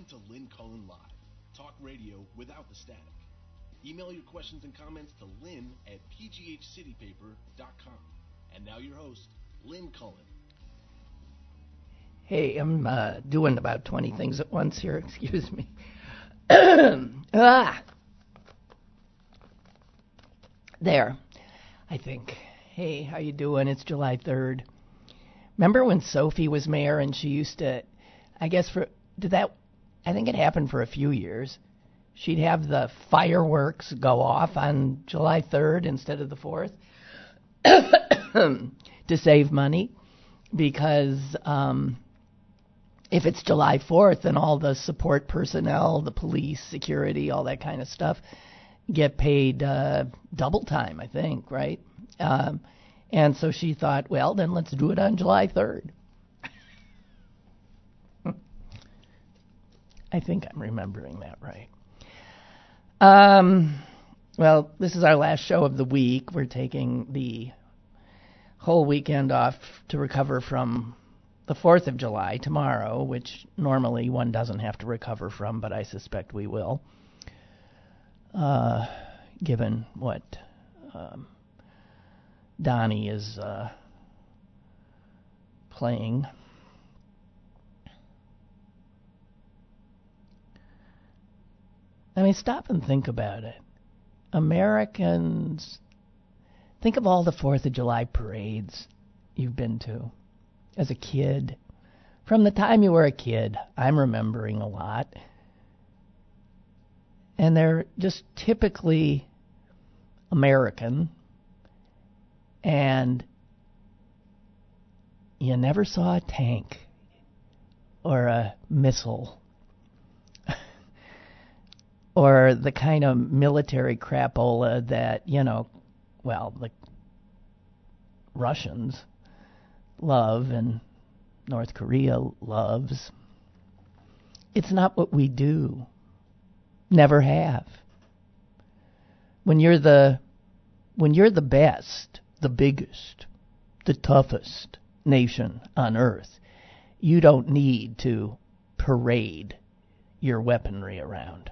Welcome to Lynn Cullen Live, talk radio without the static. Email your questions and comments to lynn at pghcitypaper.com. And now your host, Lynn Cullen. Hey, I'm uh, doing about 20 things at once here. Excuse me. ah. There, I think. Hey, how you doing? It's July 3rd. Remember when Sophie was mayor and she used to, I guess for, did that, I think it happened for a few years. She'd have the fireworks go off on July 3rd instead of the 4th to save money because um, if it's July 4th, then all the support personnel, the police, security, all that kind of stuff get paid uh, double time, I think, right? Um, and so she thought, well, then let's do it on July 3rd. I think I'm remembering that right. Um, well, this is our last show of the week. We're taking the whole weekend off to recover from the 4th of July tomorrow, which normally one doesn't have to recover from, but I suspect we will, uh, given what um, Donnie is uh, playing. I mean, stop and think about it. Americans, think of all the 4th of July parades you've been to as a kid. From the time you were a kid, I'm remembering a lot. And they're just typically American. And you never saw a tank or a missile or the kind of military crapola that, you know, well, the Russians love and North Korea loves. It's not what we do. Never have. When you're the when you're the best, the biggest, the toughest nation on earth, you don't need to parade your weaponry around.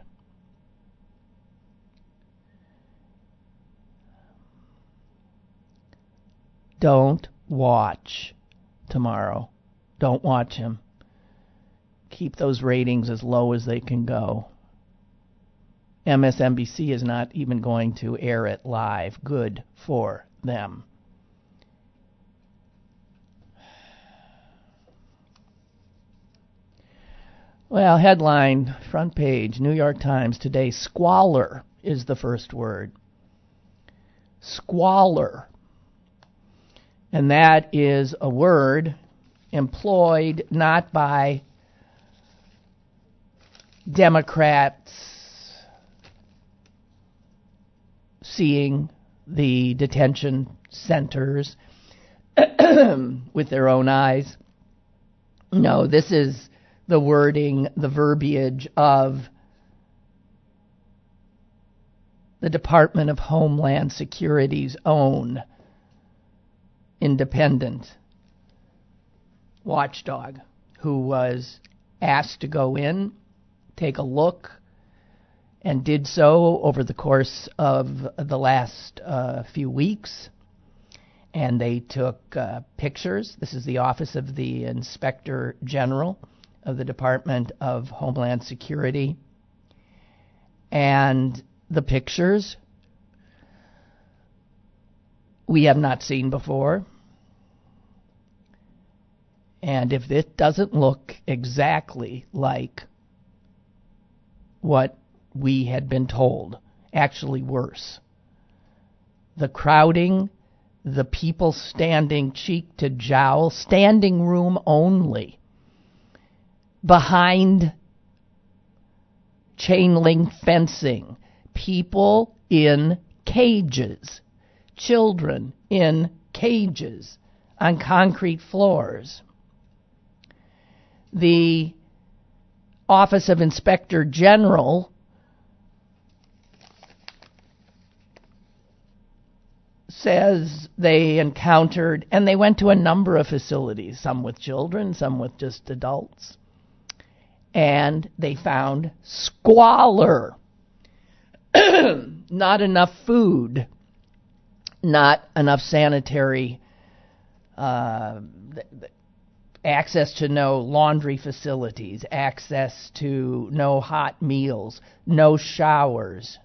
Don't watch tomorrow. Don't watch him. Keep those ratings as low as they can go. MSNBC is not even going to air it live. Good for them. Well, headline, front page, New York Times today squalor is the first word. Squalor. And that is a word employed not by Democrats seeing the detention centers with their own eyes. No, this is the wording, the verbiage of the Department of Homeland Security's own independent watchdog who was asked to go in, take a look, and did so over the course of the last uh, few weeks. And they took uh, pictures. This is the Office of the Inspector General of the Department of Homeland Security. And the pictures we have not seen before. And if it doesn't look exactly like what we had been told, actually worse, the crowding, the people standing cheek to jowl, standing room only, behind chain link fencing, people in cages children in cages on concrete floors. The Office of Inspector General says they encountered, and they went to a number of facilities, some with children, some with just adults. and they found squalor. not enough food, not enough sanitary uh, access to no laundry facilities, access to no hot meals, no showers.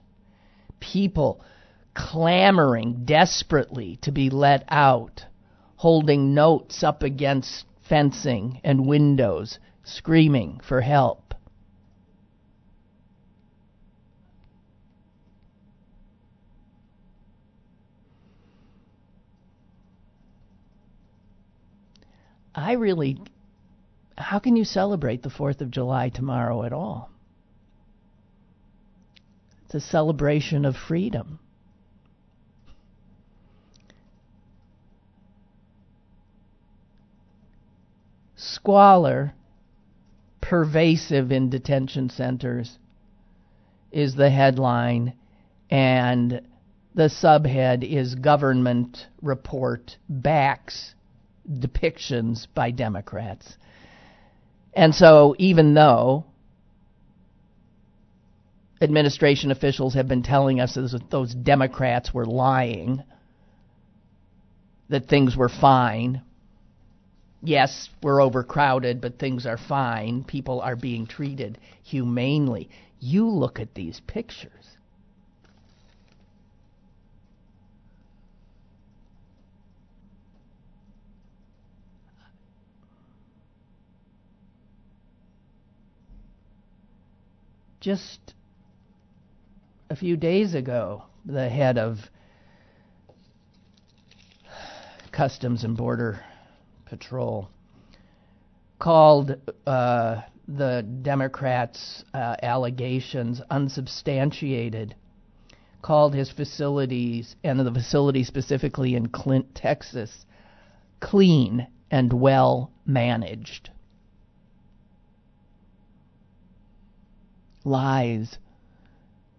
People clamoring desperately to be let out, holding notes up against fencing and windows, screaming for help. I really, how can you celebrate the 4th of July tomorrow at all? It's a celebration of freedom. Squalor, pervasive in detention centers, is the headline, and the subhead is Government Report Backs depictions by Democrats. And so, even though administration officials have been telling us that those Democrats were lying, that things were fine, yes, we're overcrowded, but things are fine, people are being treated humanely. You look at these pictures. Just a few days ago, the head of Customs and Border Patrol called uh, the Democrats' uh, allegations unsubstantiated, called his facilities, and the facility specifically in Clint, Texas, clean and well managed. Lies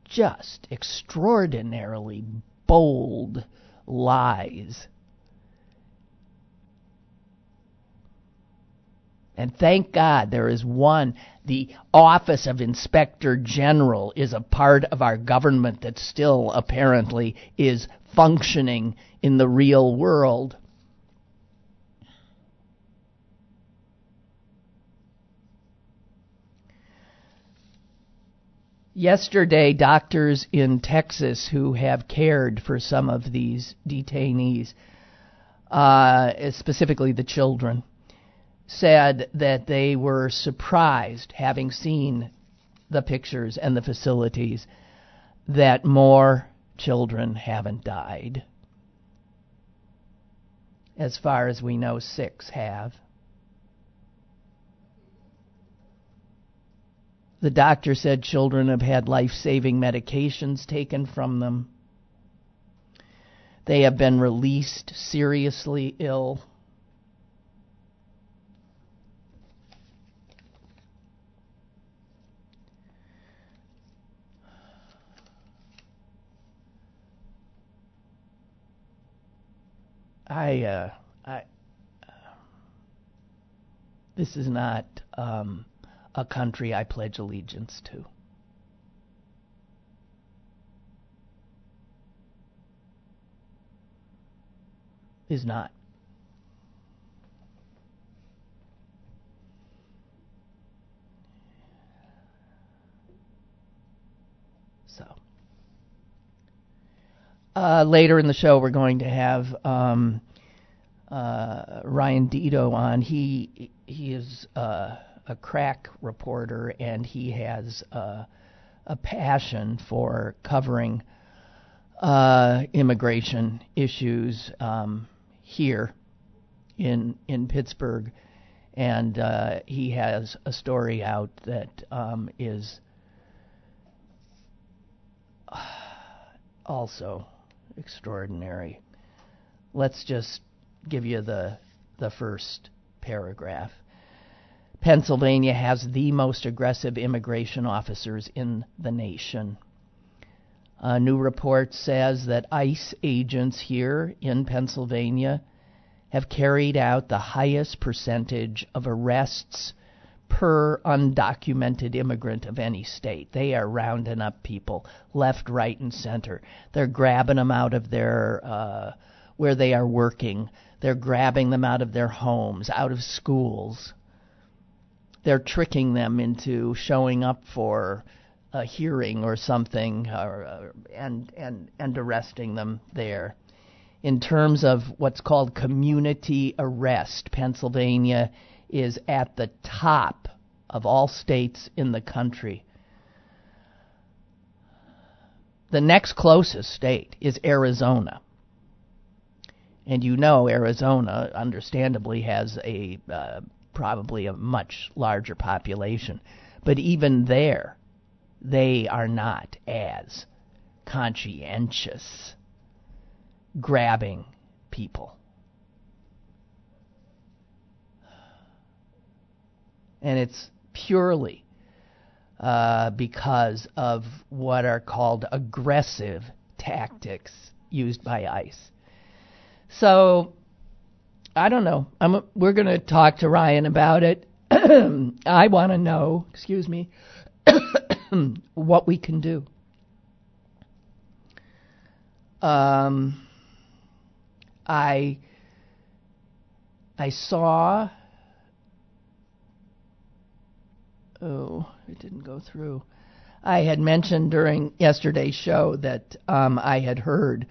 just extraordinarily bold lies. And thank God there is one. The Office of Inspector General is a part of our government that still apparently is functioning in the real world. Yesterday, doctors in Texas who have cared for some of these detainees, uh, specifically the children, said that they were surprised, having seen the pictures and the facilities, that more children haven't died. As far as we know, six have. The doctor said children have had life saving medications taken from them. They have been released seriously ill. I, uh, I, uh, this is not, um, a country I pledge allegiance to. Is not. So. Uh, later in the show, we're going to have um, uh, Ryan Deto on. He he is uh, a crack reporter, and he has uh, a passion for covering uh, immigration issues um, here in in Pittsburgh, and uh, he has a story out that um, is also extraordinary. Let's just give you the the first paragraph. Pennsylvania has the most aggressive immigration officers in the nation. A new report says that ICE agents here in Pennsylvania have carried out the highest percentage of arrests per undocumented immigrant of any state. They are rounding up people left, right, and center. They're grabbing them out of their uh, where they are working. They're grabbing them out of their homes, out of schools. They're tricking them into showing up for a hearing or something, or, uh, and and and arresting them there. In terms of what's called community arrest, Pennsylvania is at the top of all states in the country. The next closest state is Arizona. And you know Arizona, understandably, has a uh, probably a much larger population. But even there, they are not as conscientious grabbing people. and it's purely uh, because of what are called aggressive tactics used by ICE. So I don't know. I'm, we're going to talk to Ryan about it. I want to know, excuse me, what we can do. Um, I I saw Oh, it didn't go through. I had mentioned during yesterday's show that um, I had heard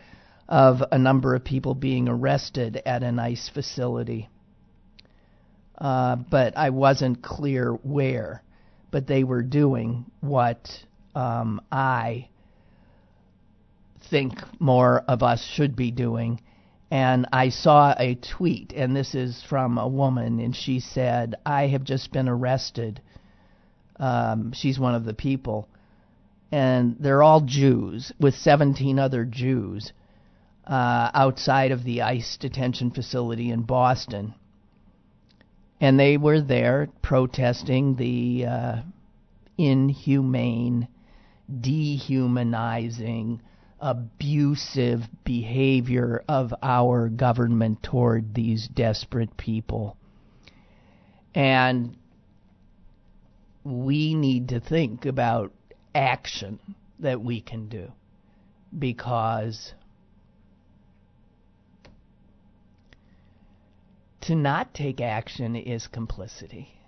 of a number of people being arrested at an ICE facility, uh, but I wasn't clear where. But they were doing what um, I think more of us should be doing. And I saw a tweet, and this is from a woman, and she said, I have just been arrested um, she's one of the people, and they're all Jews with 17 other Jews uh, outside of the ICE detention facility in Boston, and they were there protesting the uh, inhumane, dehumanizing, abusive behavior of our government toward these desperate people. And we need to think about action that we can do because to not take action is complicity,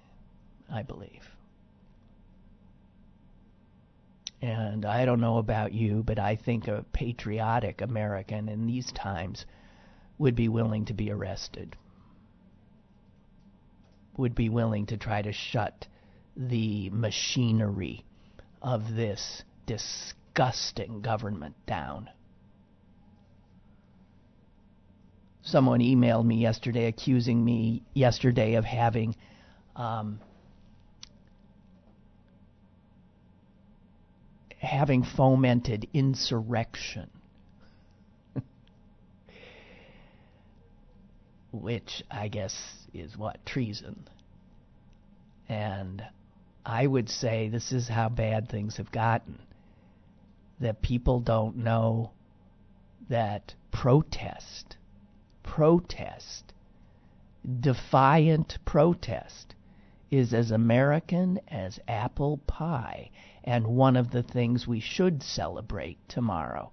I believe. And I don't know about you, but I think a patriotic American in these times would be willing to be arrested, would be willing to try to shut the machinery of this disgusting government down. Someone emailed me yesterday accusing me yesterday of having um, having fomented insurrection. Which I guess is what? Treason. And I would say this is how bad things have gotten. That people don't know that protest, protest, defiant protest is as American as apple pie and one of the things we should celebrate tomorrow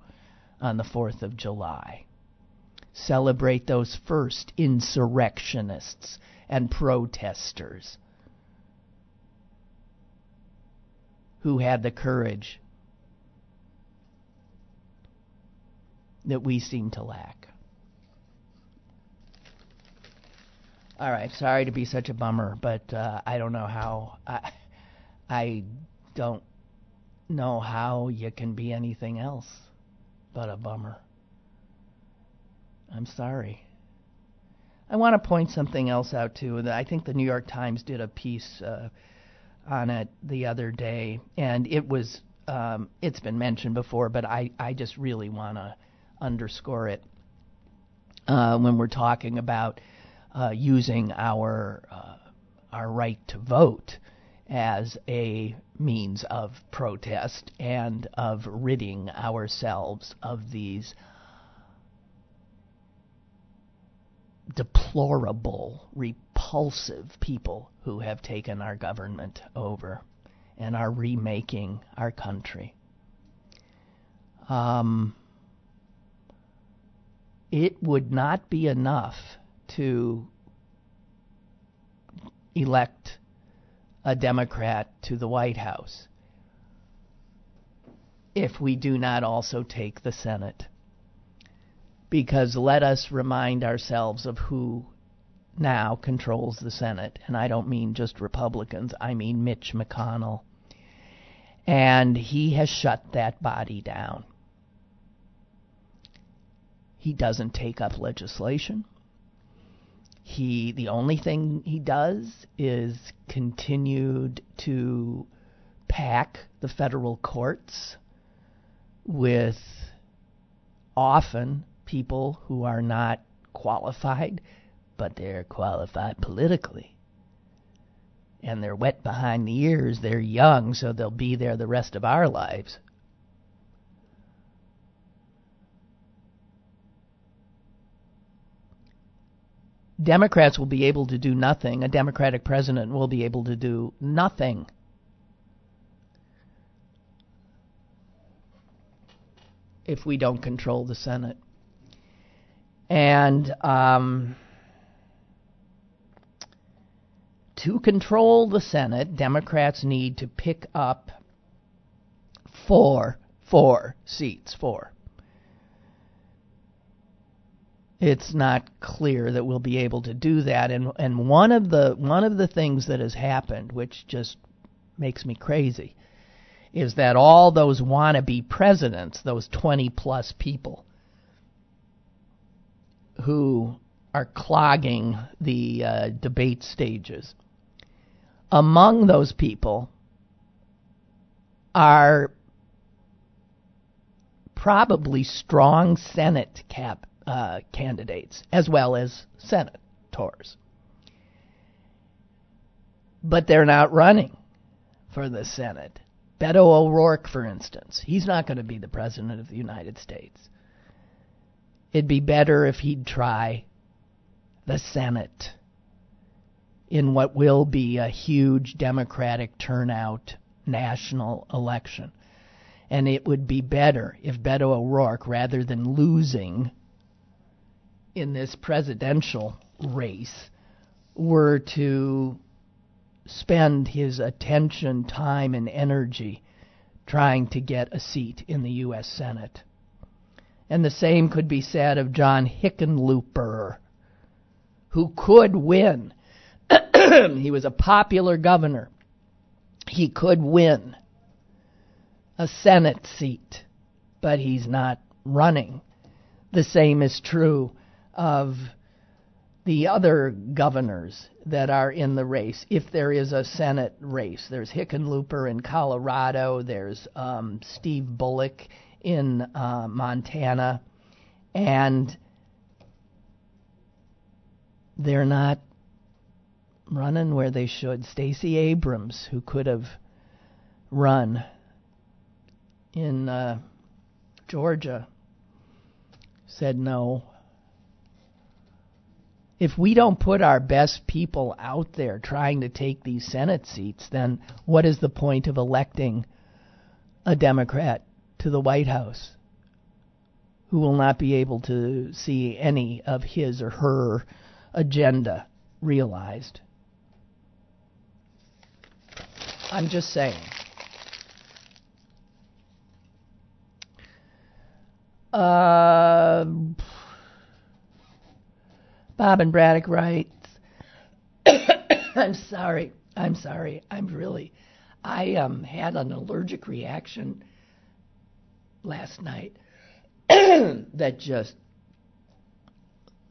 on the 4th of July. Celebrate those first insurrectionists and protesters who had the courage that we seem to lack. All right, sorry to be such a bummer, but uh, I don't know how. I, I don't know how you can be anything else but a bummer. I'm sorry. I want to point something else out too. I think the New York Times did a piece. Uh, on it the other day, and it was um, it's been mentioned before, but I I just really want to underscore it uh, when we're talking about uh, using our uh, our right to vote as a means of protest and of ridding ourselves of these deplorable, repulsive people who have taken our government over and are remaking our country. Um, it would not be enough to elect a Democrat to the White House if we do not also take the Senate. Because let us remind ourselves of who now controls the Senate. And I don't mean just Republicans, I mean Mitch McConnell. And he has shut that body down. He doesn't take up legislation. He the only thing he does is continued to pack the federal courts with often people who are not qualified, but they're qualified politically. And they're wet behind the ears, they're young, so they'll be there the rest of our lives. Democrats will be able to do nothing. A Democratic president will be able to do nothing if we don't control the Senate. And um, to control the Senate, Democrats need to pick up four, four seats, four. It's not clear that we'll be able to do that, and and one of the one of the things that has happened, which just makes me crazy, is that all those wannabe presidents, those 20 plus people who are clogging the uh, debate stages, among those people are probably strong Senate cap, uh, candidates as well as senators. But they're not running for the Senate. Beto O'Rourke, for instance, he's not going to be the President of the United States. It'd be better if he'd try the Senate in what will be a huge Democratic turnout national election. And it would be better if Beto O'Rourke, rather than losing in this presidential race, were to spend his attention, time, and energy trying to get a seat in the U.S. Senate. And the same could be said of John Hickenlooper, who could win. he was a popular governor. He could win a Senate seat, but he's not running. The same is true of the other governors that are in the race, if there is a Senate race. There's Hickenlooper in Colorado, there's um, Steve Bullock in uh, Montana, and they're not running where they should. Stacey Abrams, who could have run in uh, Georgia, said no if we don't put our best people out there trying to take these Senate seats, then what is the point of electing a Democrat to the White House who will not be able to see any of his or her agenda realized? I'm just saying. Uh, Bob and Braddock writes, I'm sorry. I'm sorry. I'm really. I um, had an allergic reaction last night that just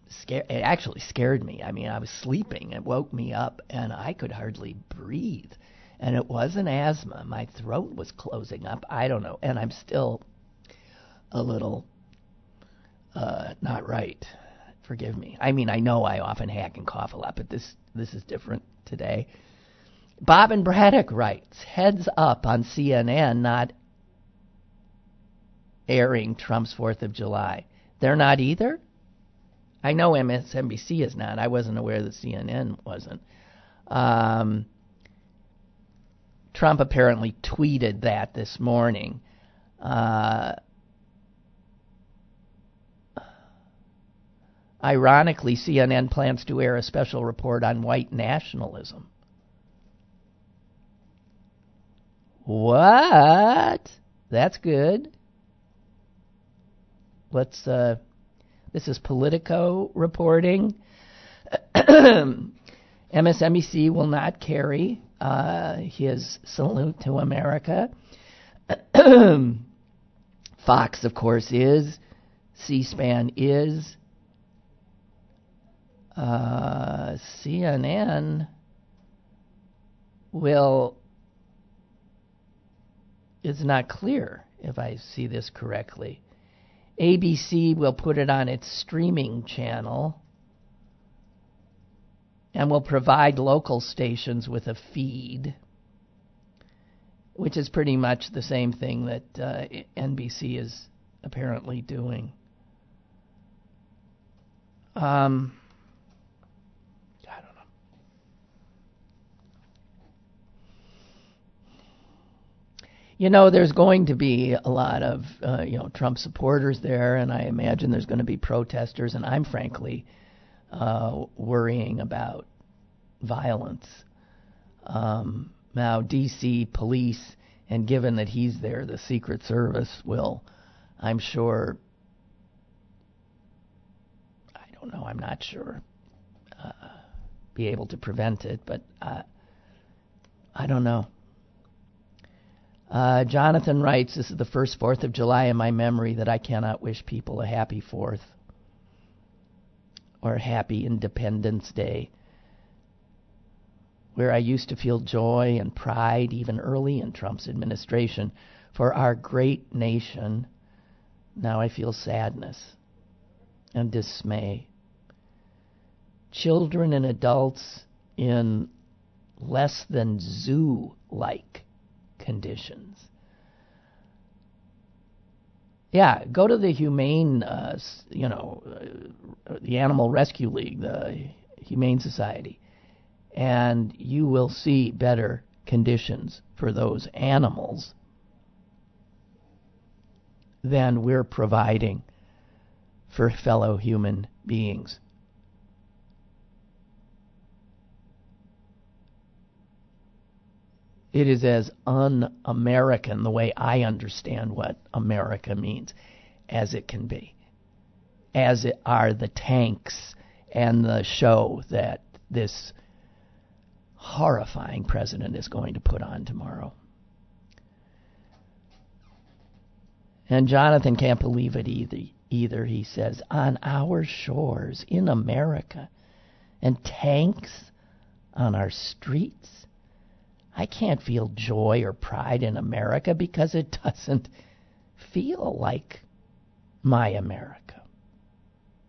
scared. It actually scared me. I mean, I was sleeping. It woke me up, and I could hardly breathe. And it wasn't asthma. My throat was closing up. I don't know. And I'm still a little uh, not right. Forgive me. I mean, I know I often hack and cough a lot, but this this is different today. Bob and Braddock writes, heads up on CNN not airing Trump's 4th of July. They're not either? I know MSNBC is not. I wasn't aware that CNN wasn't. Um, Trump apparently tweeted that this morning. Uh, ironically, CNN plans to air a special report on white nationalism. What? That's good. Let's. Uh, this is Politico reporting. MSNBC will not carry uh, his salute to America. Fox, of course, is. C SPAN is. Uh, CNN will. It's not clear if I see this correctly. ABC will put it on its streaming channel and will provide local stations with a feed, which is pretty much the same thing that uh, NBC is apparently doing. Um, I don't know. You know, there's going to be a lot of uh, you know Trump supporters there, and I imagine there's going to be protesters, and I'm frankly uh, worrying about violence. Um, now, D.C. police, and given that he's there, the Secret Service will, I'm sure, I don't know, I'm not sure, uh, be able to prevent it, but uh, I don't know. Uh, Jonathan writes, This is the first 4th of July in my memory that I cannot wish people a happy 4th or happy Independence Day, where I used to feel joy and pride even early in Trump's administration for our great nation. Now I feel sadness and dismay. Children and adults in less than zoo like conditions yeah, go to the humane, uh, you know, uh, the Animal Rescue League, the Humane Society, and you will see better conditions for those animals than we're providing for fellow human beings. It is as un American, the way I understand what America means, as it can be. As it are the tanks and the show that this horrifying president is going to put on tomorrow. And Jonathan can't believe it either. Either he says, on our shores in America, and tanks on our streets. I can't feel joy or pride in America because it doesn't feel like my America.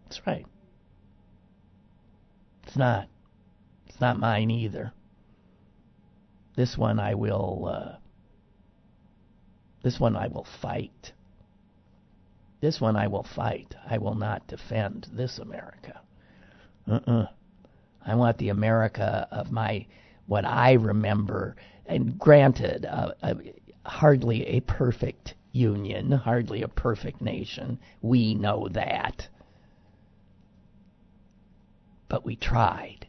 That's right. It's not. It's not mine either. This one I will. Uh, this one I will fight. This one I will fight. I will not defend this America. Uh-uh. I want the America of my what I remember, and granted, uh, uh, hardly a perfect union, hardly a perfect nation. We know that. But we tried.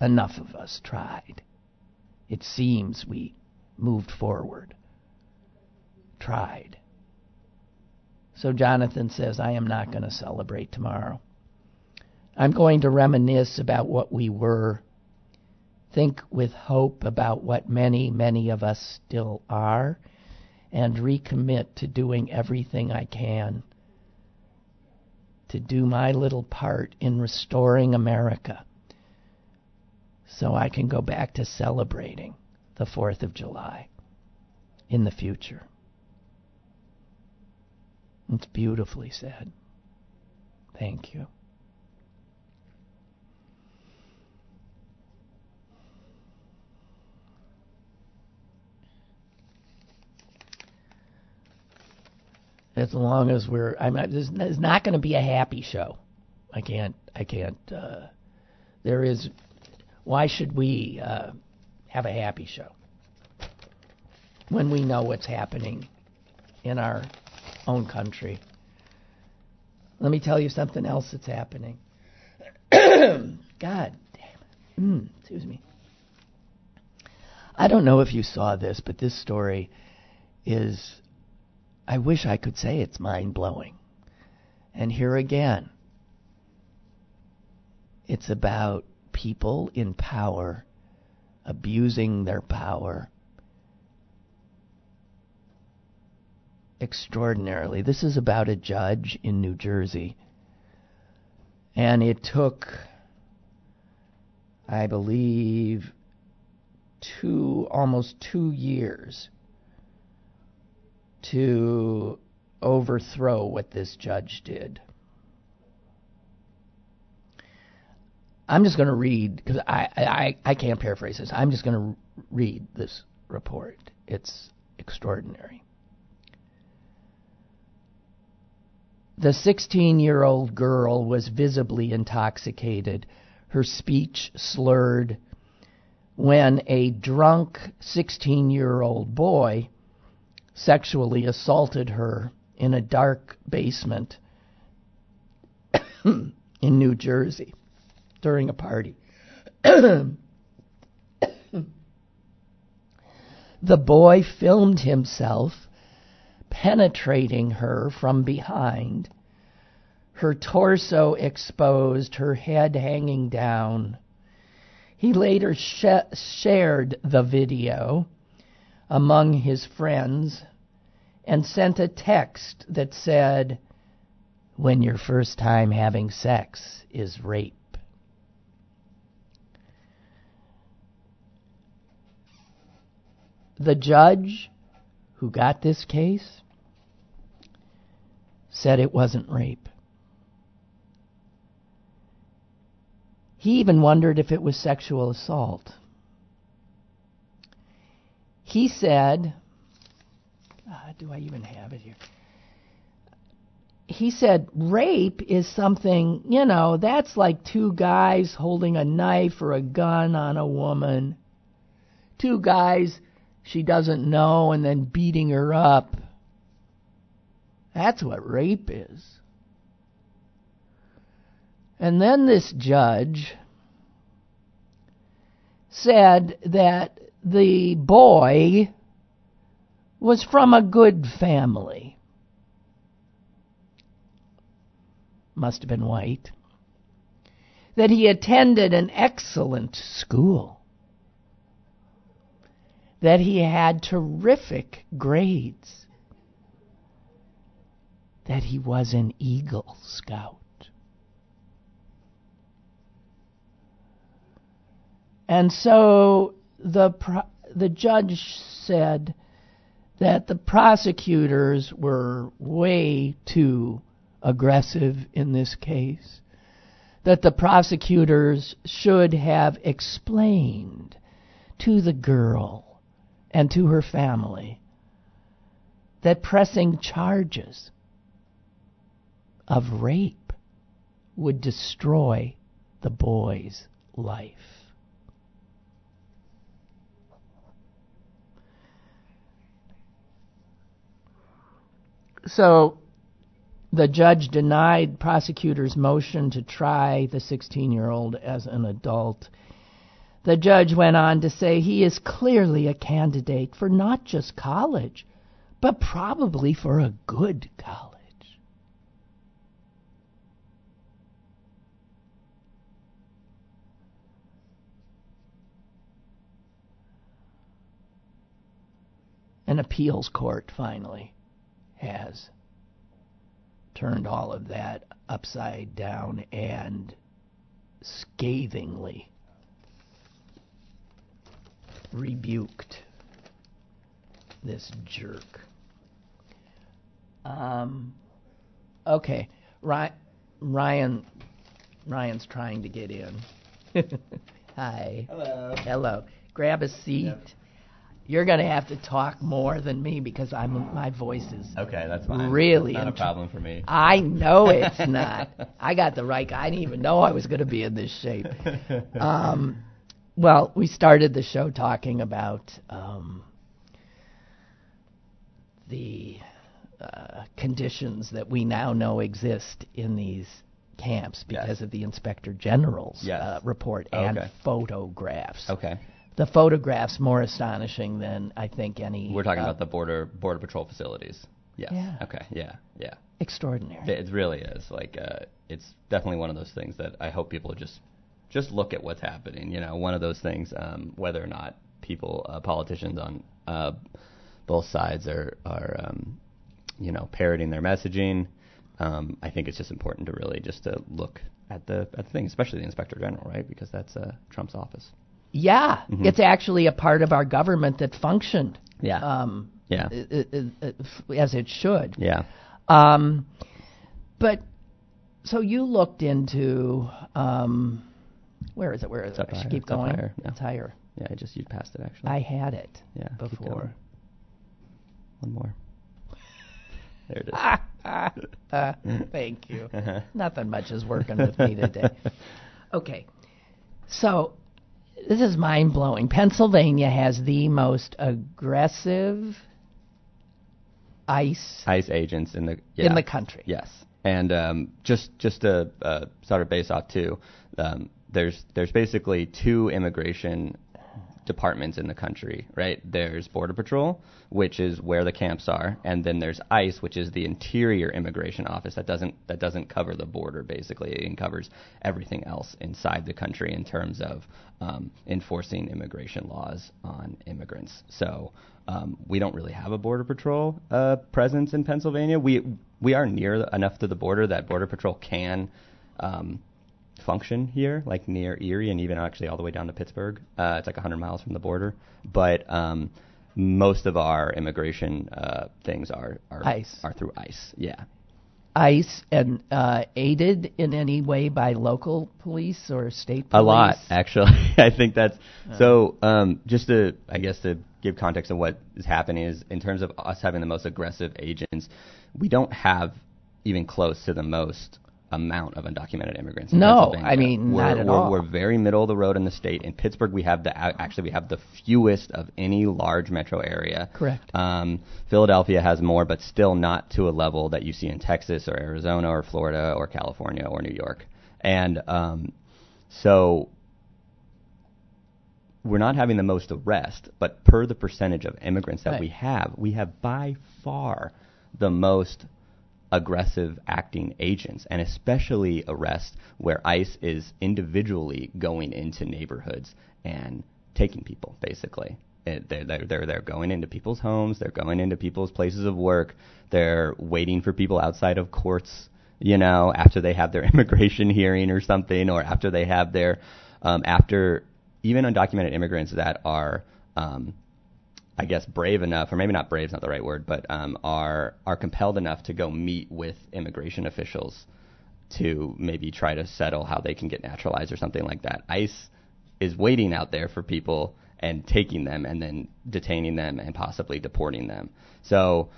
Enough of us tried. It seems we moved forward. Tried. So Jonathan says, I am not going to celebrate tomorrow. I'm going to reminisce about what we were think with hope about what many, many of us still are, and recommit to doing everything I can to do my little part in restoring America so I can go back to celebrating the 4th of July in the future. It's beautifully said. Thank you. As long as we're. I'm not, there's, there's not going to be a happy show. I can't. I can't. Uh, there is. Why should we uh, have a happy show when we know what's happening in our own country? Let me tell you something else that's happening. God damn it. Mm, excuse me. I don't know if you saw this, but this story is. I wish I could say it's mind blowing. And here again, it's about people in power abusing their power extraordinarily. This is about a judge in New Jersey. And it took, I believe, two, almost two years to overthrow what this judge did. I'm just going to read because I, I I can't paraphrase this. I'm just going to read this report. It's extraordinary. The 16 year old girl was visibly intoxicated, her speech slurred, when a drunk 16 year old boy sexually assaulted her in a dark basement in New Jersey during a party. the boy filmed himself penetrating her from behind, her torso exposed, her head hanging down. He later sh- shared the video among his friends and sent a text that said, When your first time having sex is rape. The judge who got this case said it wasn't rape. He even wondered if it was sexual assault. He said, uh, do I even have it here? He said, rape is something, you know, that's like two guys holding a knife or a gun on a woman. Two guys she doesn't know and then beating her up. That's what rape is. And then this judge said that the boy was from a good family. Must have been white. That he attended an excellent school that he had terrific grades, that he was an Eagle Scout. And so the the judge said that the prosecutors were way too aggressive in this case. That the prosecutors should have explained to the girl and to her family that pressing charges of rape would destroy the boy's life. So the judge denied prosecutors' motion to try the 16 year old as an adult the judge went on to say he is clearly a candidate for not just college, but probably for a good college. An appeals court finally has turned all of that upside down and scathingly rebuked this jerk. Um, okay, Ryan, Ryan's trying to get in. Hi. Hello. Hello. Grab a seat. Yep. You're going to have to talk more than me because I'm my voice is Okay, that's fine. Really That's not a problem for me. I know it's not. I got the right guy. I didn't even know I was going to be in this shape. Um, well, we started the show talking about um, the uh, conditions that we now know exist in these camps because Yes. of the Inspector General's Yes. uh, report and Okay. photographs. okay. The photographs more astonishing than I think any. We're talking uh, about the border border patrol facilities. Yes. Yeah. Okay. Yeah. Yeah. extraordinary. It really is. Like, uh, it's definitely one of those things that I hope people just just look at what's happening. You know, one of those things, um, whether or not people, uh, politicians on uh, both sides are are um, you know parroting their messaging. Um, I think it's just important to really just to look at the at the thing, especially the inspector general, right? Because that's uh, Trump's office. Yeah, Mm-hmm. it's actually a part of our government that functioned. Yeah. Um, Yeah. as it should. Yeah. Um, but so you looked into um, where is it? Where is It's it? I should higher. keep It's going. higher, yeah. It's higher. Yeah. I just you passed it actually. I had it yeah. before. One more. There it is. Uh, thank you. Nothing much is working with me today. Okay, so this is mind blowing. Pennsylvania has the most aggressive ice ICE agents in the in the country. Yes, and um, just just to uh, sort of base off too, um, there's there's basically two immigration departments in the country, right? There's Border Patrol, which is where the camps are, and then there's ICE, which is the Interior Immigration Office that doesn't that doesn't cover the border basically. It covers everything else inside the country in terms of um, enforcing immigration laws on immigrants. So um, we don't really have a Border Patrol uh, presence in Pennsylvania. We we are near enough to the border that Border Patrol can. Um, function here, like near Erie and even actually all the way down to Pittsburgh. Uh, it's like 100 miles from the border, but um, most of our immigration uh, things are are, ICE. are through ICE. Yeah. ICE and uh, aided in any way by local police or state police? A lot, actually. I think that's so. Um, just to, I guess, to give context of what is happening is in terms of us having the most aggressive agents, we don't have even close to the most amount of undocumented immigrants. In No, I mean, we're, not at we're, all. We're very middle of the road in the state. In Pittsburgh, we have the actually we have the fewest of any large metro area. Correct. Um, Philadelphia has more, but still not to a level that you see in Texas or Arizona or Florida or California or New York. And um, so we're not having the most arrest, but per the percentage of immigrants that Right. we have, we have by far the most aggressive acting agents, and especially arrests where ICE is individually going into neighborhoods and taking people, basically. It, they're, they're, they're, going into people's homes, they're going into people's places of work, they're waiting for people outside of courts, you know, after they have their immigration hearing or something, or after they have their, um, after even undocumented immigrants that are, um, I guess, brave enough, or maybe not brave is not the right word, but um, are are compelled enough to go meet with immigration officials to maybe try to settle how they can get naturalized or something like that. ICE is waiting out there for people and taking them and then detaining them and possibly deporting them. So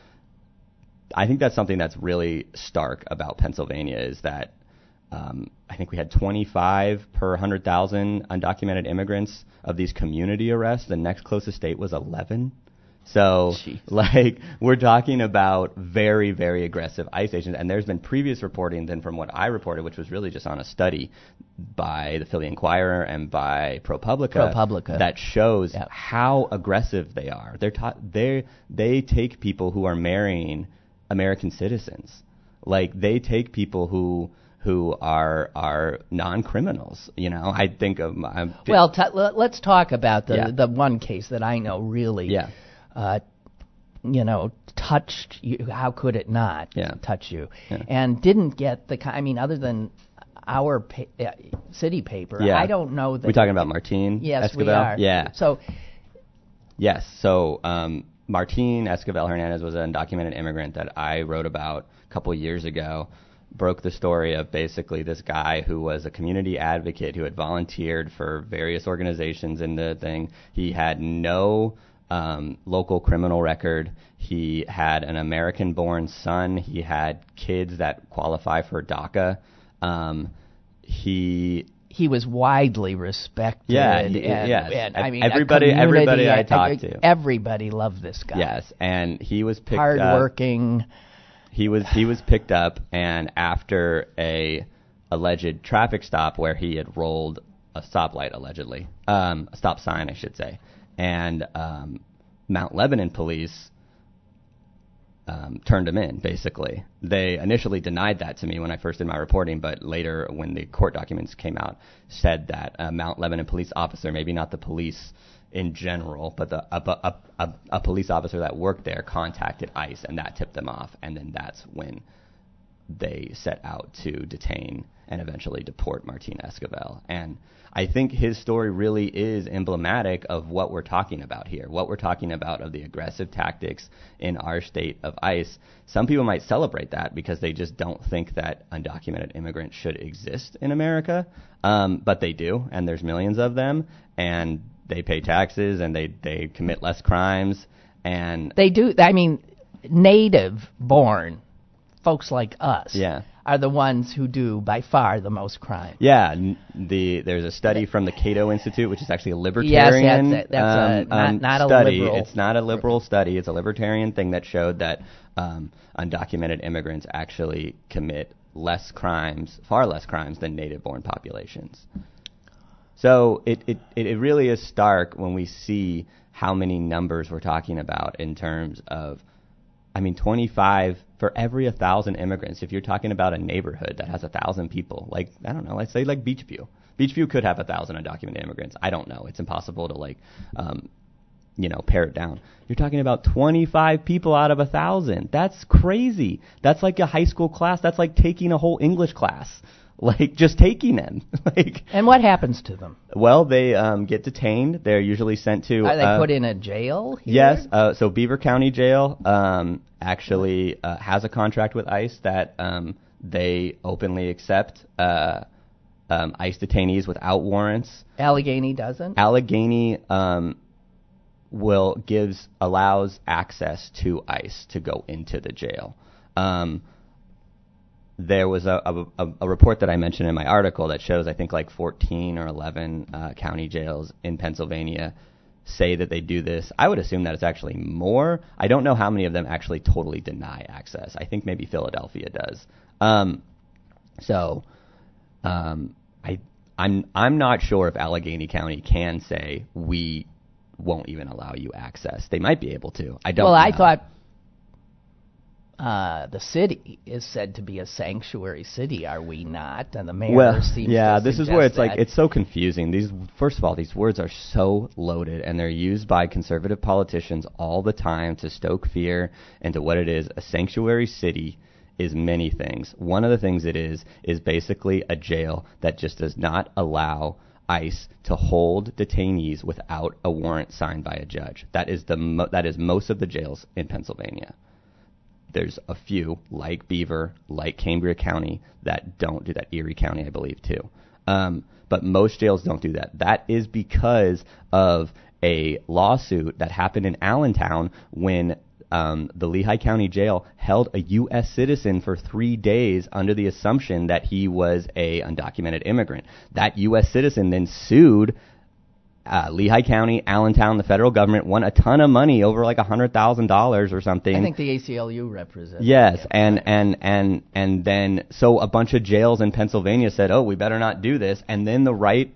I think that's something that's really stark about Pennsylvania is that Um, I think we had 25 per 100,000 undocumented immigrants of these community arrests. The next closest state was 11. So, Jeez. like, we're talking about very, very aggressive ICE agents. And there's been previous reporting than from what I reported, which was really just on a study by the Philly Inquirer and by ProPublica, ProPublica. that shows Yep. how aggressive they are. They're ta- they they take people who are marrying American citizens. Like they take people who who are are non-criminals. You know, I think of my, Well, t- let- let's talk about the Yeah. the one case that I know really. yeah, Uh, you know, touched you. How could it not Yeah. touch you? Yeah. And didn't get the. I mean, other than our pa- uh, city paper, yeah. I don't know that. we talking about Martine. Yes, Esquivel? we are. Yeah. So Yes. So um, Martin Esquivel Hernandez was an undocumented immigrant that I wrote about a couple years ago. Broke the story of basically this guy who was a community advocate who had volunteered for various organizations in the thing. He had no um, local criminal record. He had an American-born son. He had kids that qualify for DACA. Um, he he was widely respected. Yeah, he- and, yes. and, I mean, Everybody- everybody I talked to. everybody loved this guy. yes, and he was picked up. He was he was picked up and after a alleged traffic stop where he had rolled a stoplight allegedly um, a stop sign I should say. And um, Mount Lebanon police um, turned him in basically. They initially denied that to me when I first did my reporting but later when the court documents came out said that a Mount Lebanon police officer maybe not the police in general, but the, a, a, a, police officer that worked there contacted ICE, and that tipped them off, and then that's when they set out to detain and eventually deport Martin Esquivel. And I think his story really is emblematic of what we're talking about here. What we're talking about of the aggressive tactics in our state of ICE. Some people might celebrate that because they just don't think that undocumented immigrants should exist in America, um, but they do, and there's millions of them, and they pay taxes and they they commit less crimes, and They do. I mean, native born folks like us Yeah. are the ones who do by far the most crime. Yeah, n- the there's a study from the Cato Institute, which is actually a libertarian. Yes, that's a- that's a- um, not- um, not a study. liberal. It's not a liberal study. It's a libertarian thing that showed that um, undocumented immigrants actually commit less crimes, far less crimes than native-born populations. So it, it, it really is stark when we see how many numbers we're talking about in terms of, I mean, 25 for every 1,000 immigrants. If you're talking about a neighborhood that has 1,000 people, like, I don't know, let's say like Beechview. Beechview could have 1,000 undocumented immigrants. I don't know. It's impossible to like, um, you know, pare it down. You're talking about 25 people out of a 1,000. That's crazy. That's like a high school class. That's like taking a whole English class. Like just taking them. like And what happens to them? well, they um, get detained. They're usually sent to. Are they uh, put in a jail? Here? Yes. Uh, so Beaver County Jail um, actually uh, has a contract with ICE that um, they openly accept uh, um, ICE detainees without warrants. Allegheny doesn't. Allegheny um, will gives allows access to ICE to go into the jail. Um, there was a, a, a, a report that I mentioned in my article that shows I think like 14 or 11 uh, county jails in Pennsylvania say that they do this. I would assume that it's actually more. I don't know how many of them actually totally deny access. I think maybe Philadelphia does. Um, so um, I I'm I'm not sure if Allegheny County can say we won't even allow you access. They might be able to. I don't. well, I know. thought uh, the city is said to be a sanctuary city. Are we not? And the mayor well, seems yeah, this is where it's like it's so confusing. These first of all, these words are so loaded and they're used by conservative politicians all the time to stoke fear into what it is. A sanctuary city is many things. One of the things it is is basically a jail that just does not allow ICE to hold detainees without a warrant signed by a judge. That is the mo- that is most of the jails in Pennsylvania there's a few like Beaver, like Cambria County that don't do that. Erie County, I believe, too. Um, but most jails don't do that. That is because of a lawsuit that happened in Allentown when um, the Lehigh County Jail held a U.S. citizen for three days under the assumption that he was a undocumented immigrant. That U.S. citizen then sued uh, Lehigh County, Allentown, the federal government won a ton of money, over like a hundred thousand dollars or something. I think the ACLU represents. Yes, and and and and then so a bunch of jails in Pennsylvania said, "Oh, we better not do this." And then the right,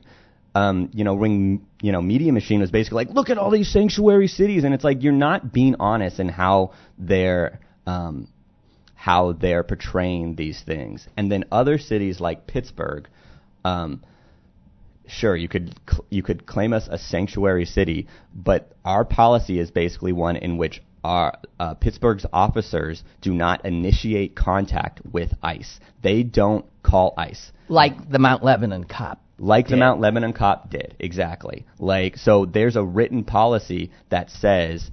um, you know, ring, you know, media machine was basically like, "Look at all these sanctuary cities," and it's like you're not being honest in how they're um, how they're portraying these things. And then other cities like Pittsburgh. Um, sure you could cl- you could claim us a sanctuary city, but our policy is basically one in which our uh, Pittsburgh's officers do not initiate contact with ICE. They don't call ICE like the Mount Lebanon cop. like the did. Mount Lebanon cop did. Exactly. Like so there's a written policy that says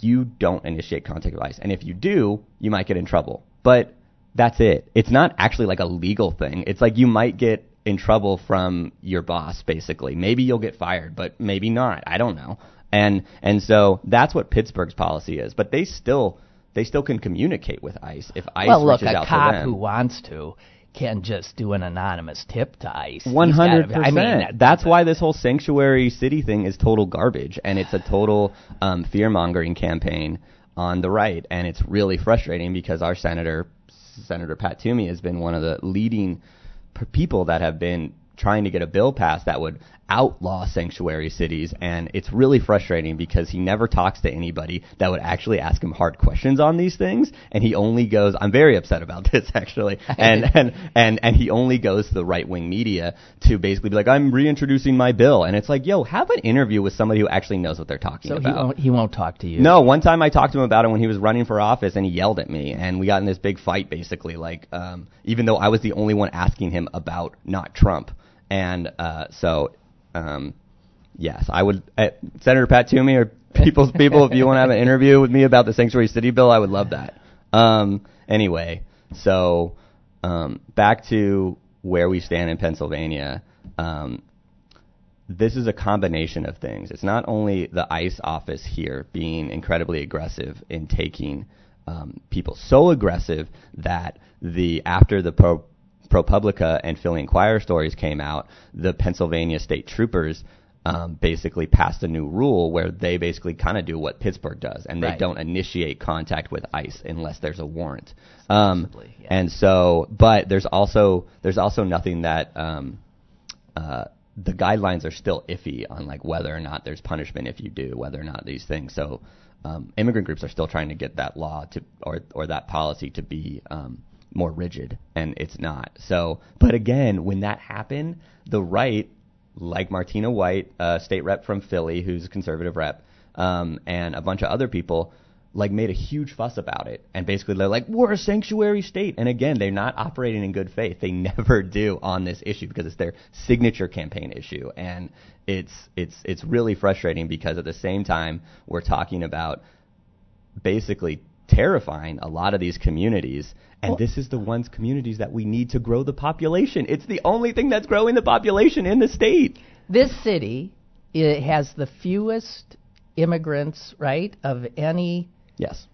you don't initiate contact with ICE. And if you do, you might get in trouble. But that's it. It's not actually like a legal thing. It's like you might get in trouble from your boss basically. Maybe you'll get fired, but maybe not. I don't know. And and so that's what Pittsburgh's policy is. But they still they still can communicate with ICE if ICE well, look, reaches a out cop to them. who wants to can just do an anonymous tip to ICE. One hundred gotta I mean, percent. That's why this whole sanctuary city thing is total garbage, and it's a total um, fear mongering campaign on the right, and it's really frustrating because our senator, Senator Pat Toomey, has been one of the leading people that have been trying to get a bill passed that would outlaw sanctuary cities and it's really frustrating because he never talks to anybody that would actually ask him hard questions on these things and he only goes I'm very upset about this actually and and and and he only goes to the right wing media to basically be like I'm reintroducing my bill and it's like yo have an interview with somebody who actually knows what they're talking So he about won't, he won't talk to you. no, one time I talked to him about it when he was running for office, and he yelled at me, and we got in this big fight, basically. Like, um, even though I was the only one asking him about not Trump, and uh, so, um, yes, I would. Uh, Senator Pat Toomey or People's People, if you want to have an interview with me about the Sanctuary City bill, I would love that. Um, anyway, so um, back to where we stand in Pennsylvania. Um, this is a combination of things. It's not only the ICE office here being incredibly aggressive in taking um, people, so aggressive that the after the pro ProPublica and Philly Inquirer stories came out, the Pennsylvania state troopers um, basically passed a new rule where they basically kind of do what Pittsburgh does, and they Right. don't initiate contact with ICE unless there's a warrant. Um, yeah. And so, but there's also there's also nothing that um, uh, the guidelines are still iffy on like whether or not there's punishment if you do, whether or not these things. So um, immigrant groups are still trying to get that law to or or that policy to be um, more rigid, and it's not. So, but again, when that happened, the right, like Martina White, uh, state rep from Philly, who's a conservative rep, um, and a bunch of other people. Like made a huge fuss about it, and basically they're like, "We're a sanctuary state." And again, they're not operating in good faith. They never do on this issue because it's their signature campaign issue, and it's it's it's really frustrating because at the same time we're talking about basically terrifying a lot of these communities. And Well- this is the ones communities that we need to grow the population. It's the only thing that's growing the population in the state. This city it has the fewest immigrants, right, of any. Yes.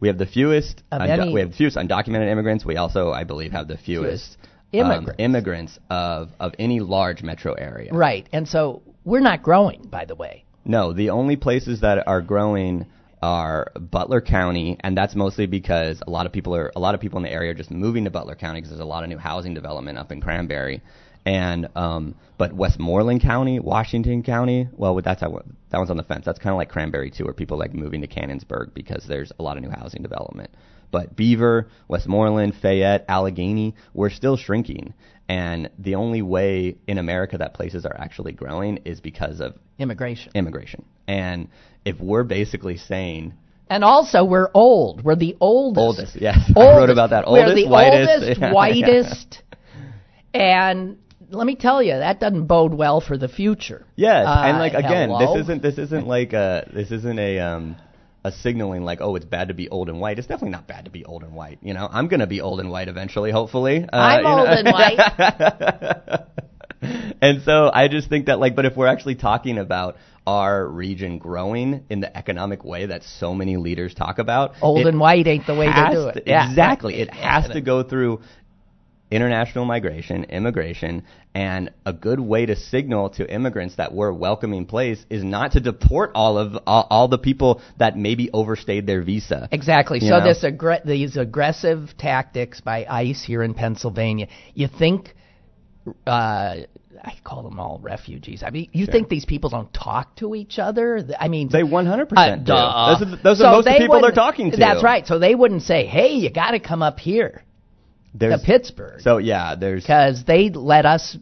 We have the fewest undo- any- we have the fewest undocumented immigrants. We also, I believe, have the fewest um, Immigrants. immigrants of, of any large metro area. Right, and so we're not growing, by the way. No, the only places that are growing are Butler County, and that's mostly because a lot of people are a lot of people in the area are just moving to Butler County because there's a lot of new housing development up in Cranberry, and um, but Westmoreland County, Washington County, well, that's how, that one's on the fence. That's kind of like Cranberry too, where people like moving to Canonsburg because there's a lot of new housing development. But Beaver, Westmoreland, Fayette, Allegheny, we're still shrinking. And the only way in America that places are actually growing is because of Immigration. immigration. And if we're basically saying And also, we're old. We're the oldest. oldest, yes, I wrote about that. We're Oldest, the whitest, oldest, whitest. And let me tell you, that doesn't bode well for the future. yes, Uh, and like again, hello? this isn't this isn't like a this isn't a um a signaling like oh it's bad to be old and white. It's definitely not bad to be old and white. You know, I'm gonna be old and white eventually, hopefully. Uh, I'm you know. old and white. and so I just think that like, but if we're actually talking about our region growing in the economic way that so many leaders talk about, Old and white ain't the way to do it. Yeah. Exactly, it has to go through international migration, immigration, and a good way to signal to immigrants that we're a welcoming place is not to deport all of all, all the people that maybe overstayed their visa. Exactly. You so this aggre- these aggressive tactics by ICE here in Pennsylvania. You think uh, I call them all refugees. I mean, you think these people don't talk to each other? I mean, They 100% uh, do. duh. Those are, those So are most of the people they're talking to. That's right. So they wouldn't say, "Hey, you got to come up here to Pittsburgh," So yeah, there's because they let us.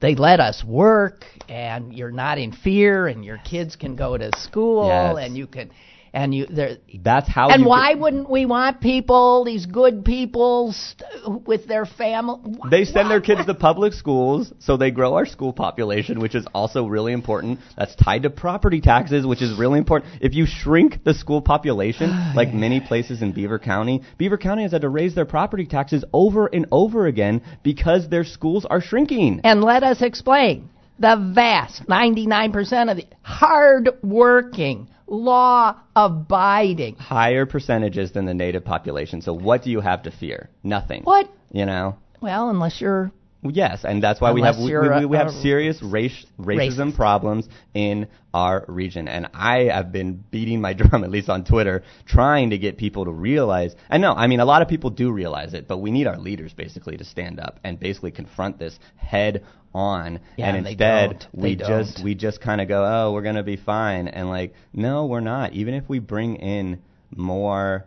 They let us work, and you're not in fear, and your kids can go to school, Yes. and you can, and you there. that's how. And why wouldn't we want people, these good people, st- with their family? They send their kids to public schools, so they grow our school population, which is also really important. That's tied to property taxes, which is really important. If you shrink the school population, like many places in Beaver County, Beaver County has had to raise their property taxes over and over again because their schools are shrinking. And let us explain. The vast 99% of the hard working, law abiding. Higher percentages than the native population. So what do you have to fear? Nothing. What? You know? Well, unless you're Yes, and that's why we have we, we, we have serious race, racism racist. problems in our region, and I have been beating my drum at least on Twitter, trying to get people to realize. And no, I mean a lot of people do realize it, but we need our leaders basically to stand up and basically confront this head on. Yeah, and instead, don't. we just we just kind of go, oh, we're gonna be fine, and like, no, we're not. Even if we bring in more,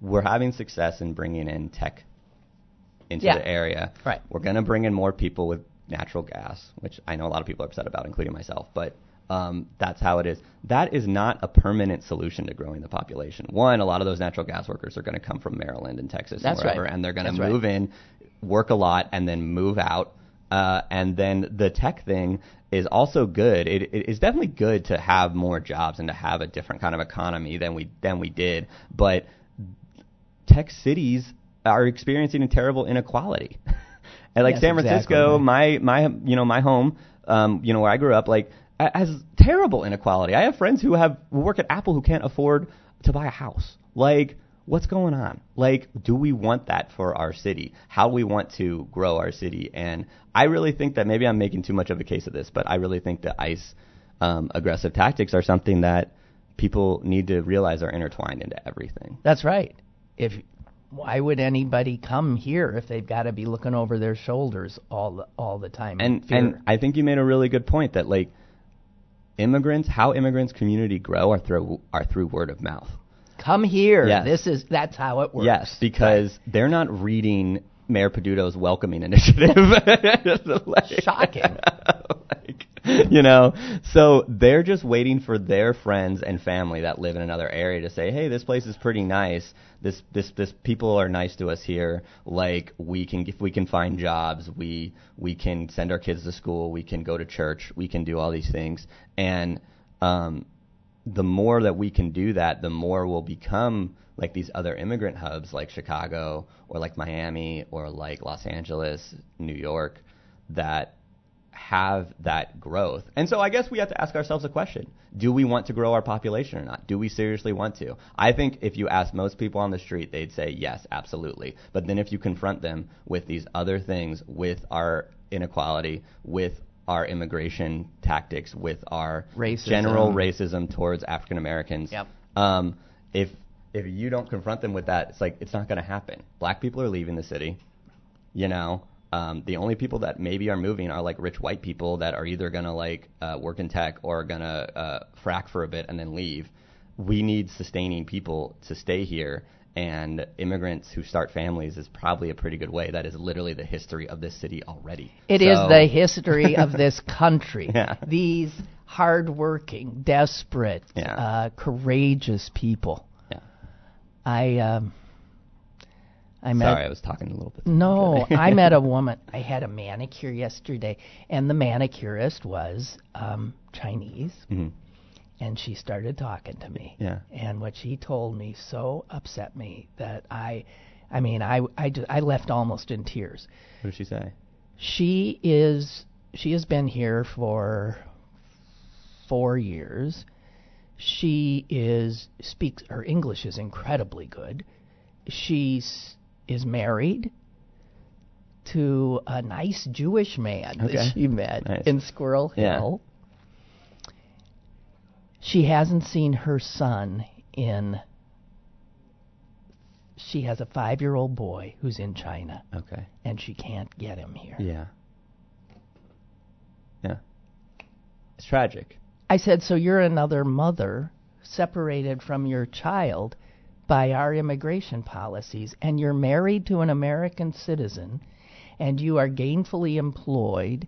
we're having success in bringing in tech into Yeah. the area. Right. We're going to bring in more people with natural gas, which I know a lot of people are upset about, including myself. But um, that's how it is. That is not a permanent solution to growing the population. One, a lot of those natural gas workers are going to come from Maryland and Texas That's and wherever, right. and they're going to That's right. move in, work a lot, and then move out. Uh, and then the tech thing is also good. It, it is definitely good to have more jobs and to have a different kind of economy than we than we did. But tech cities are experiencing a terrible inequality. and like Yes, San Francisco, exactly. my my you know my home, um, you know where I grew up, like has terrible inequality. I have friends who have who work at Apple who can't afford to buy a house. Like what's going on? Like do we want that for our city? How we want to grow our city? And I really think that maybe I'm making too much of a case of this, but I really think that ICE um, aggressive tactics are something that people need to realize are intertwined into everything. That's right. If why would anybody come here if they've got to be looking over their shoulders all the, all the time? and and I think you made a really good point that like immigrants, how immigrants community grow are through are through word of mouth. come here. Yes. This is that's how it works. Yes, because they're not reading Mayor Peduto's welcoming initiative. Like- Shocking. like, you know, so they're just waiting for their friends and family that live in another area to say, "Hey, this place is pretty nice. This this this people are nice to us here. Like we can if we can find jobs, we we can send our kids to school, we can go to church, we can do all these things." And um the more that we can do that, the more we'll become like these other immigrant hubs like Chicago or like Miami or like Los Angeles, New York that have that growth. And so I guess we have to ask ourselves a question. Do we want to grow our population or not? Do we seriously want to? I think if you ask most people on the street, they'd say yes, absolutely. But then if you confront them with these other things, with our inequality, with our immigration tactics, with our Racism. general racism towards African Americans, Yep. um, if if you don't confront them with that, it's like it's not going to happen. Black people are leaving the city you know um, the only people that maybe are moving are like rich white people that are either gonna like uh, work in tech or are gonna uh, frack for a bit and then leave. We need sustaining people to stay here, and immigrants who start families is probably a pretty good way. That is literally the history of this city already. It is So- the history of this country. Yeah. These hardworking, desperate, Yeah. uh, courageous people. Yeah. I um, I met Sorry, I was talking a little bit. No, I met a woman. I had a manicure yesterday, and the manicurist was um, Chinese, Mhm. and she started talking to me. Yeah. And what she told me so upset me that I, I mean, I I, ju- I left almost in tears. What did she say? She is she has been here for four years. She is speaks her English is incredibly good. She's is married to a nice Jewish man Okay. that she met Nice. in Squirrel Yeah. Hill. She hasn't seen her son in she has a 5-year-old boy who's in China Okay. and she can't get him here. Yeah. Yeah. It's tragic. I said, So you're another mother separated from your child by our immigration policies, and you're married to an American citizen, and you are gainfully employed,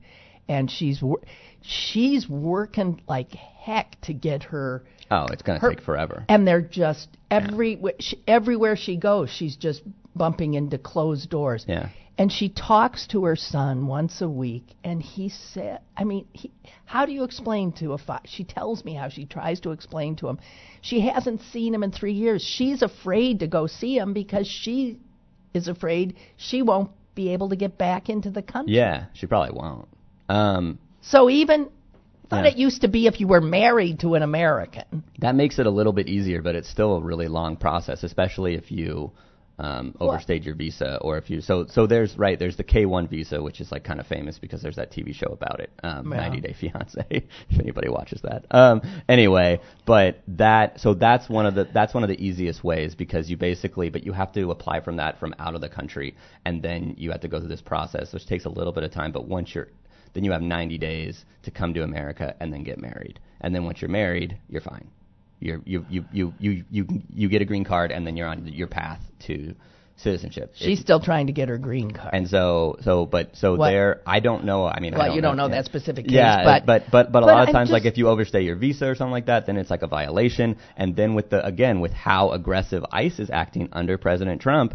and she's wor- she's working like heck to get her. Oh, it's gonna take forever. And they're just every she, everywhere she goes, she's just bumping into closed doors. Yeah. And she talks to her son once a week, and he said, I mean, he, how do you explain to a fi- She tells me how she tries to explain to him. She hasn't seen him in three years. She's afraid to go see him because she is afraid she won't be able to get back into the country. Yeah, she probably won't. Um, So even thought Yeah. it used to be if you were married to an American. That makes it a little bit easier, but it's still a really long process, especially if you um, overstayed your visa or if you. So so there's right there's the K1 visa, which is like kind of famous because there's that TV show about it, um, Yeah. 90 Day Fiance. if anybody watches that. Um, anyway, but that so that's one of the that's one of the easiest ways because you basically but you have to apply from that from out of the country and then you have to go through this process, which takes a little bit of time. But once you're then you have 90 days to come to America and then get married. And then once you're married, you're fine. You're, you, you, you, you, you, you get a green card and then you're on your path to citizenship. She's It- still trying to get her green card. and so, so, but, so What? there, I don't know, I mean, I well, don't you don't know yeah. that specific case, Yeah, but but but but a but lot of I'm times, like if you overstay your visa or something like that, then it's like a violation. And then with the again with how aggressive ICE is acting under President Trump,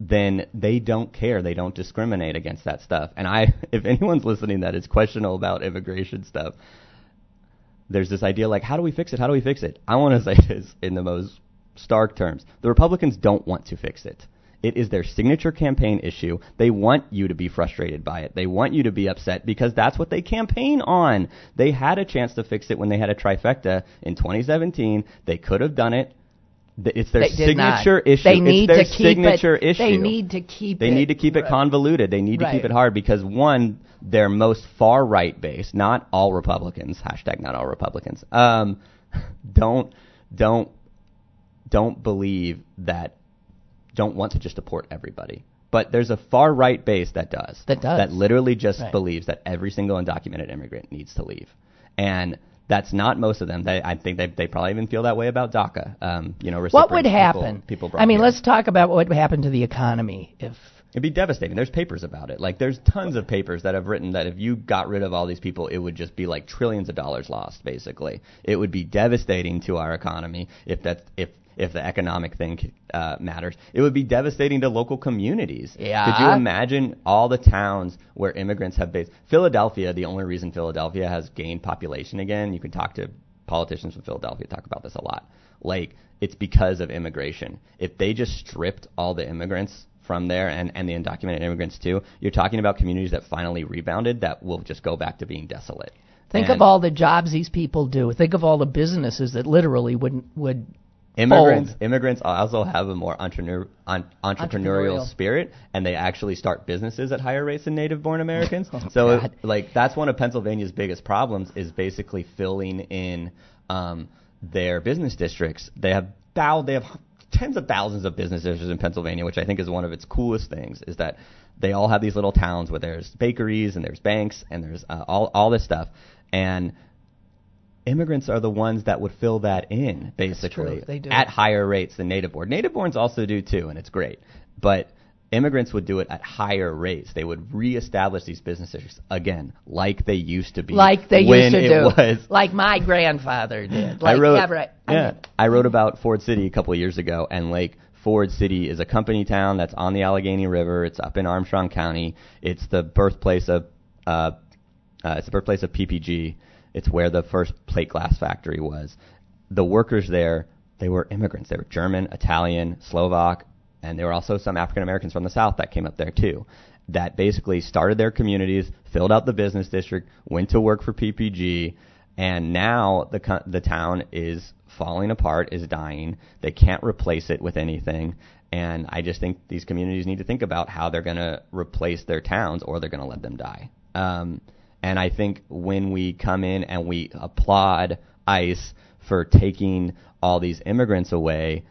then they don't care. They don't discriminate against that stuff. And I, if anyone's listening that is questionable about immigration stuff, there's this idea like, how do we fix it? How do we fix it? I want to say this in the most stark terms. The Republicans don't want to fix it. It is their signature campaign issue. They want you to be frustrated by it. They want you to be upset because that's what they campaign on. They had a chance to fix it when they had a trifecta in 2017. They could have done it. Th- It's their They signature issue. They it's need their to keep signature it. issue. They need to keep They it. need to keep it right. convoluted. They need to keep it hard because one, they're most far right based, not all Republicans. Hashtag not all Republicans. Um, don't don't don't believe that don't want to just deport everybody. But there's a far right base that does. That does. That literally just Right. believes that every single undocumented immigrant needs to leave. And that's not most of them. They, I think they, they probably even feel that way about DACA. Um, you know, What would happen? People, people I mean, here. let's talk about what would happen to the economy if It'd be devastating. There's papers about it. Like there's tons of papers that have written that if you got rid of all these people, it would just be like trillions of dollars lost. Basically, it would be devastating to our economy if that if if the economic thing uh, matters. It would be devastating to local communities. Yeah. Could you imagine all the towns where immigrants have based? Philadelphia. The only reason Philadelphia has gained population again. You can talk to politicians from Philadelphia talk about this a lot. Like it's because of immigration. If they just stripped all the immigrants from there and, and the undocumented immigrants too, you're talking about communities that finally rebounded that will just go back to being desolate. think And of all the jobs these people do. Think of all the businesses that literally would would immigrants. fold. Immigrants also have a more entrepreneur, un, entrepreneurial, Entrepreneurial. spirit, and they actually start businesses at higher rates than native-born Americans. Oh, so, like, that's one of Pennsylvania's biggest problems is basically filling in um, their business districts. They have thou they have tens of thousands of business districts in Pennsylvania, which I think is one of its coolest things. Is that they all have these little towns where there's bakeries and there's banks and there's uh, all all this stuff, and immigrants are the ones that would fill that in basically true. They do. at higher rates than native born. Native borns also do too, and it's great. But immigrants would do it at higher rates. They would reestablish these businesses again, like they used to be, like they used to it do, was. like my grandfather did. Like I wrote, Everett. I yeah, mean, I wrote about Ford City a couple of years ago, and like Ford City is a company town that's on the Allegheny River. It's up in Armstrong County. It's the birthplace of, uh, uh, it's the birthplace of PPG. It's where the first plate glass factory was. The workers there, they were immigrants. They were German, Italian, Slovak, and there were also some African Americans from the South that came up there too. That basically started their communities, filled out the business district, went to work for PPG, and now the the town is falling apart, is dying. They can't replace it with anything, and I just think these communities need to think about how they're going to replace their towns, or they're going to let them die. Um, and I think when we come in and we applaud ICE for taking all these immigrants away,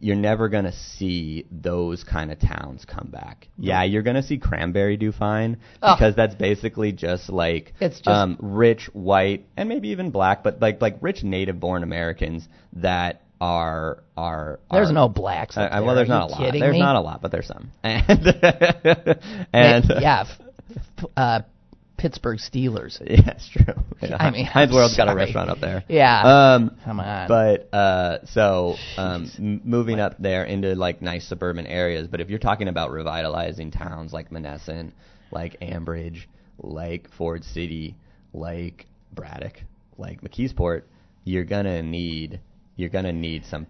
you're never going to see those kind of towns come back. Yeah, you're going to see Cranberry do fine Oh. because that's basically just like It's just- um, rich white and maybe even black, but like like rich native born Americans that are are there's no blacks. uh, there. well, there's Are not a lot. There's me? not a lot, but there's some. And, and yeah, uh, Pittsburgh Steelers. Yeah, it's true. Yeah. I mean, Hines Ward's got a restaurant up there. Yeah. Um, Come on. But uh, so um, m- moving up there into like nice suburban areas. But if you're talking about revitalizing towns like Monessen, like Ambridge, like Ford City, like Braddock, like McKeesport, you're gonna need you're gonna need some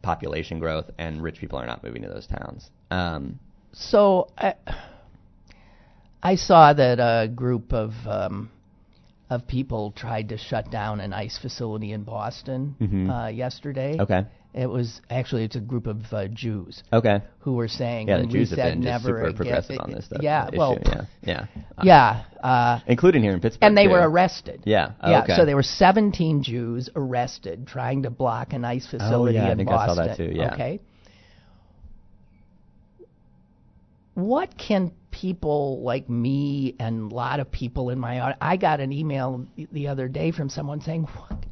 population growth, and rich people are not moving to those towns. Um, So I, I saw that a group of um, of people tried to shut down an ICE facility in Boston Mhm. uh, yesterday. Okay. It was actually it's a group of uh, Jews Okay. who were saying Yeah, the Jews have been just never super again- progressive on this stuff. Yeah, issue. well, yeah, yeah, yeah, uh, including here in Pittsburgh. and they too. were arrested. Yeah. Oh, yeah. okay. So there were 17 Jews arrested trying to block an ICE facility Oh, yeah, I in think I saw Boston. that too, yeah. Okay. What can people like me and a lot of people in my I got an email the other day from someone saying, "What?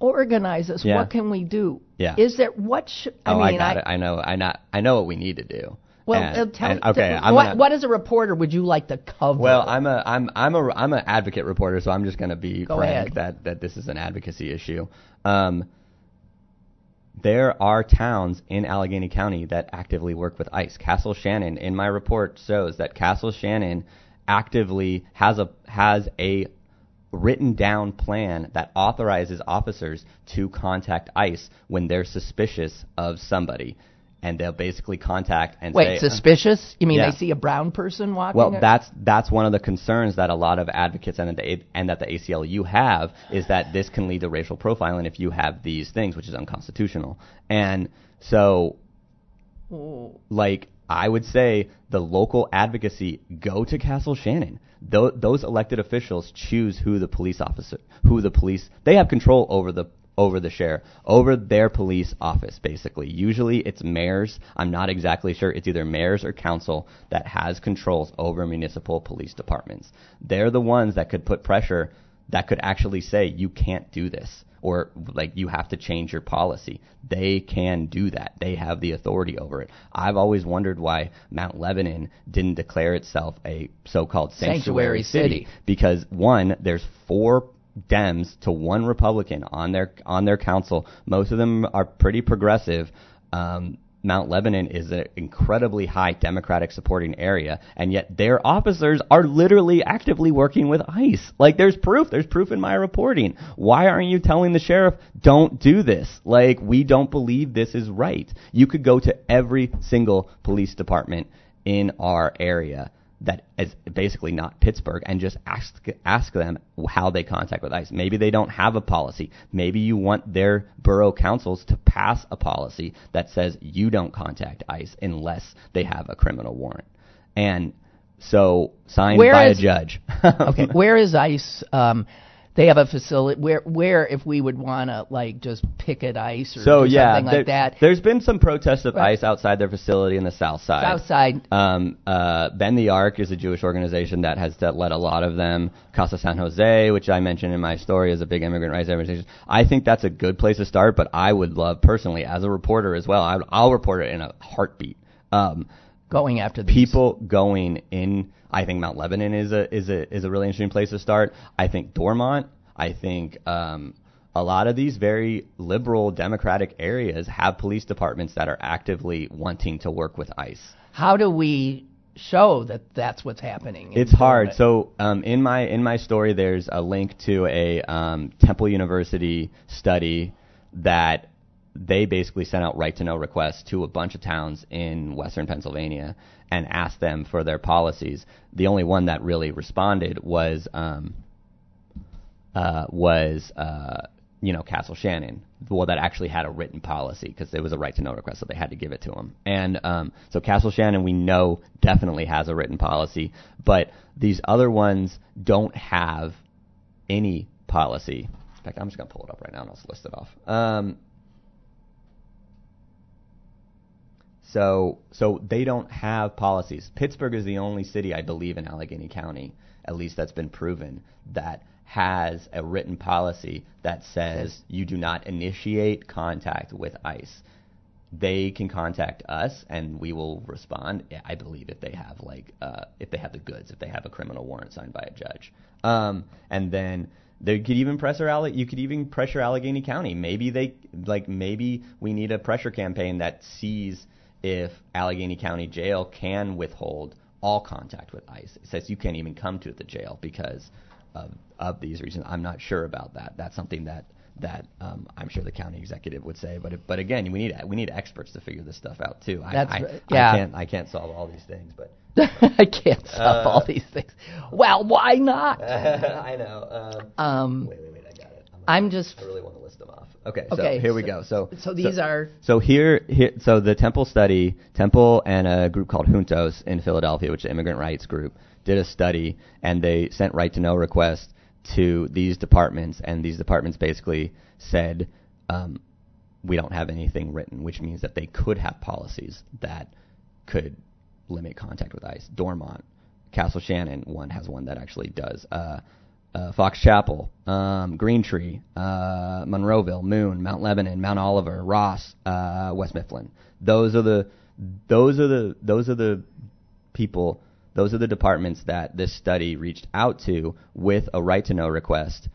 Organize us. Yeah. What can we do? Yeah. Is there what should I oh, mean? I got it. I know. I not. I know what we need to do. Well, And- uh, tell and- me. okay. what, gonna, what as a reporter would you like to cover? Well, I'm a I'm I'm a I'm an advocate reporter, so I'm just going to be Go frank ahead. that that this is an advocacy issue. Um, there are towns in Allegheny County that actively work with ICE. Castle Shannon, in my report, shows that Castle Shannon actively has a has a written down plan that authorizes officers to contact ICE when they're suspicious of somebody. And they'll basically contact and say, Wait, say, uh, suspicious? You mean yeah. they see a brown person walking? well, that's that's one of the concerns that a lot of advocates and the and that the ACLU have is that this can lead to racial profiling if you have these things, which is unconstitutional. And so, like I would say, the local advocacy go to Castle Shannon. Tho- those elected officials choose who the police officer, who the police. They have control over the over the sheriff, over their police office, basically. Usually it's mayors. I'm not exactly sure. It's either mayors or council that has controls over municipal police departments. They're the ones that could put pressure that could actually say, you can't do this. Or like you have to change your policy. They can do that. They have the authority over it. I've always wondered why Mount Lebanon didn't declare itself a so-called Sanctuary sanctuary, city. because one, there's four Dems to one Republican on their on their council. Most of them are pretty progressive. Um, Mount Lebanon is an incredibly high Democratic supporting area, and yet their officers are literally actively working with ICE. Like, there's proof. There's proof in my reporting. Why aren't you telling the sheriff, don't do this? Like, we don't believe this is right. You could go to every single police department in our area that is basically not Pittsburgh and just ask ask them how they contact with ICE. Maybe they don't have a policy. Maybe you want their borough councils to pass a policy that says you don't contact ICE unless they have a criminal warrant. And so signed Where by is- a judge. okay, where is ICE? Um, they have a facility where where if we would want to like just picket ICE or So yeah, something there, like that. there's been some protests of Right. ICE outside their facility in the South Side. South Side. Um, uh, Bend the Arc is a Jewish organization that has that led a lot of them. Casa San Jose, which I mentioned in my story, is a big immigrant rights organization. I think that's a good place to start, but I would love personally, as a reporter as well, I, I'll report it in a heartbeat. Um, going after these. people going in. I think Mount Lebanon is a is a is a really interesting place to start. I think Dormont. I think um, a lot of these very liberal democratic areas have police departments that are actively wanting to work with ICE. How do we show that that's what's happening? in It's hard. So um, in my in my story, there's a link to a um, Temple University study that they basically sent out right to know requests to a bunch of towns in Western Pennsylvania and asked them for their policies. The only one that really responded was um, uh, was uh, you know Castle Shannon, the one that actually had a written policy because it was a right to know request, so they had to give it to him. And um, so Castle Shannon, we know definitely has a written policy, but these other ones don't have any policy. In fact, I'm just gonna pull it up right now and I'll list it off. Um, so so they don't have policies. Pittsburgh is the only city I believe in Allegheny County, at least that's been proven, that has a written policy that says you do not initiate contact with ICE. They can contact us and we will respond. I believe if they have like uh, if they have the goods, if they have a criminal warrant signed by a judge, um, and then they could even pressure Alle- you could even pressure Allegheny County. Maybe they like maybe we need a pressure campaign that sees if Allegheny County Jail can withhold all contact with ICE. It says you can't even come to the jail because of, of these reasons. I'm not sure about that. That's something that that um, I'm sure the county executive would say. But but again, we need we need experts to figure this stuff out too. That's I, I, right. yeah. I can't I can't solve all these things, but I can't solve Uh, all these things. Well, why not? I know. Uh, Um, wait, wait, wait! I got it. I'm, just I really want to list them off. Okay, Okay, so here we go. So so these are so here, here, so the Temple study, Temple and a group called Juntos in Philadelphia, which is an immigrant rights group, did a study, and they sent right to know requests to these departments, and these departments basically said, um, we don't have anything written, which means that they could have policies that could limit contact with ICE. Dormont, Castle Shannon, one has one that actually does. Uh, uh, Fox Chapel, um, Green Tree, uh, Monroeville, Moon, Mount Lebanon, Mount Oliver, Ross, uh, West Mifflin. Those are the those are the those are the people. Those are the departments that this study reached out to with a right to know request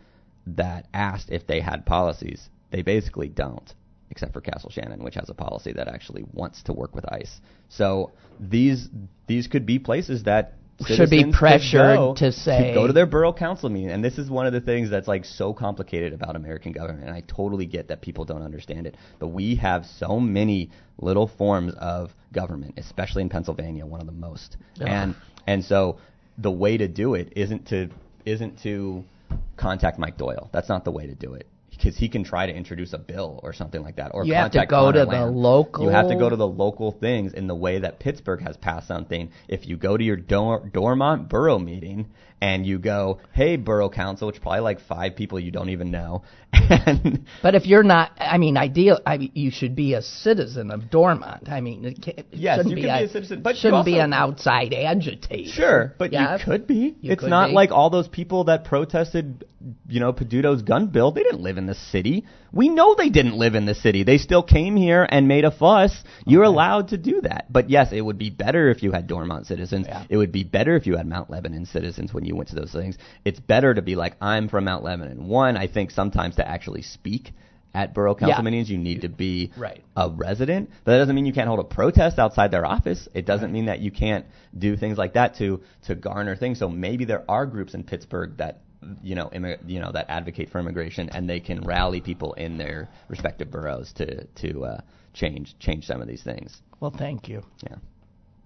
that asked if they had policies. They basically don't, except for Castle Shannon, which has a policy that actually wants to work with ICE. So these these could be places that Should be pressured go to say- go to their borough council meeting. And this is one of the things that's like so complicated about American government. And I totally get that people don't understand it. But we have so many little forms of government, especially in Pennsylvania, one of the most. And and so the way to do it isn't to isn't to contact Mike Doyle. That's not the way to do it. Because he can try to introduce a bill or something like that, or You have to contact go Connor to the local- You have to go to the local things in the way that Pittsburgh has passed something. If you go to your Dor- Dormont borough meeting and you go, "Hey, borough council," which probably like five people you don't even know, and But if you're not, I mean, ideal, I mean, you should be a citizen of Dormont. I mean, it, Yes, shouldn't you be could be a citizen, but you shouldn't be also- an outside agitator. Sure, but Yeah. you could be. You it's could not be. like all those people that protested, you know, Peduto's gun bill. They didn't live in the city. We know they didn't live in the city. They still came here and made a fuss. You're allowed to do that. But yes, it would be better if you had Dormont citizens. Yeah. It would be better if you had Mount Lebanon citizens when you went to those things. It's better to be like, I'm from Mount Lebanon. One, I think sometimes to actually speak at borough council Yeah. meetings, you need to be Right. a resident. But that doesn't mean you can't hold a protest outside their office. It doesn't mean that you can't do things like that to to garner things. So maybe there are groups in Pittsburgh that you know immi- you know that advocate for immigration and they can rally people in their respective boroughs to to uh, change change some of these things. Well, thank you. Yeah.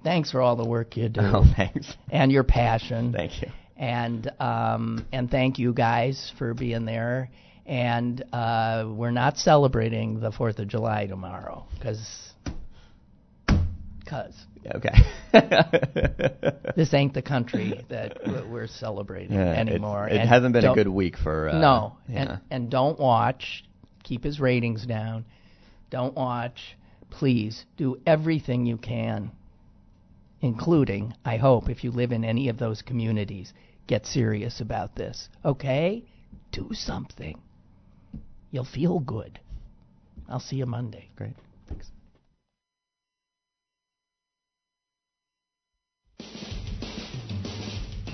Thanks for all the work you do Oh, thanks. and your passion. Thank you. And um, and thank you guys for being there. And uh, we're not celebrating the Fourth of July tomorrow because because Okay. this ain't the country that we're- celebrating Yeah, anymore. It And hasn't been a good week for. Uh, no, Yeah. and and don't watch. Keep his ratings down. Don't watch. Please do everything you can, including, I hope, if you live in any of those communities, get serious about this. Okay? Do something. You'll feel good. I'll see you Monday. Great. Thanks.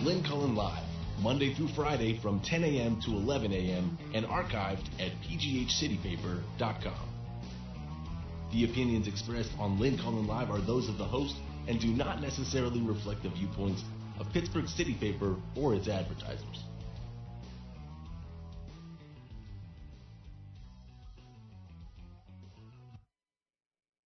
Lynn Cullen Live, Monday through Friday from 10 a.m. to 11 a.m. and archived at pghcitypaper.com. The opinions expressed on Lynn Cullen Live are those of the host and do not necessarily reflect the viewpoints of Pittsburgh City Paper or its advertisers.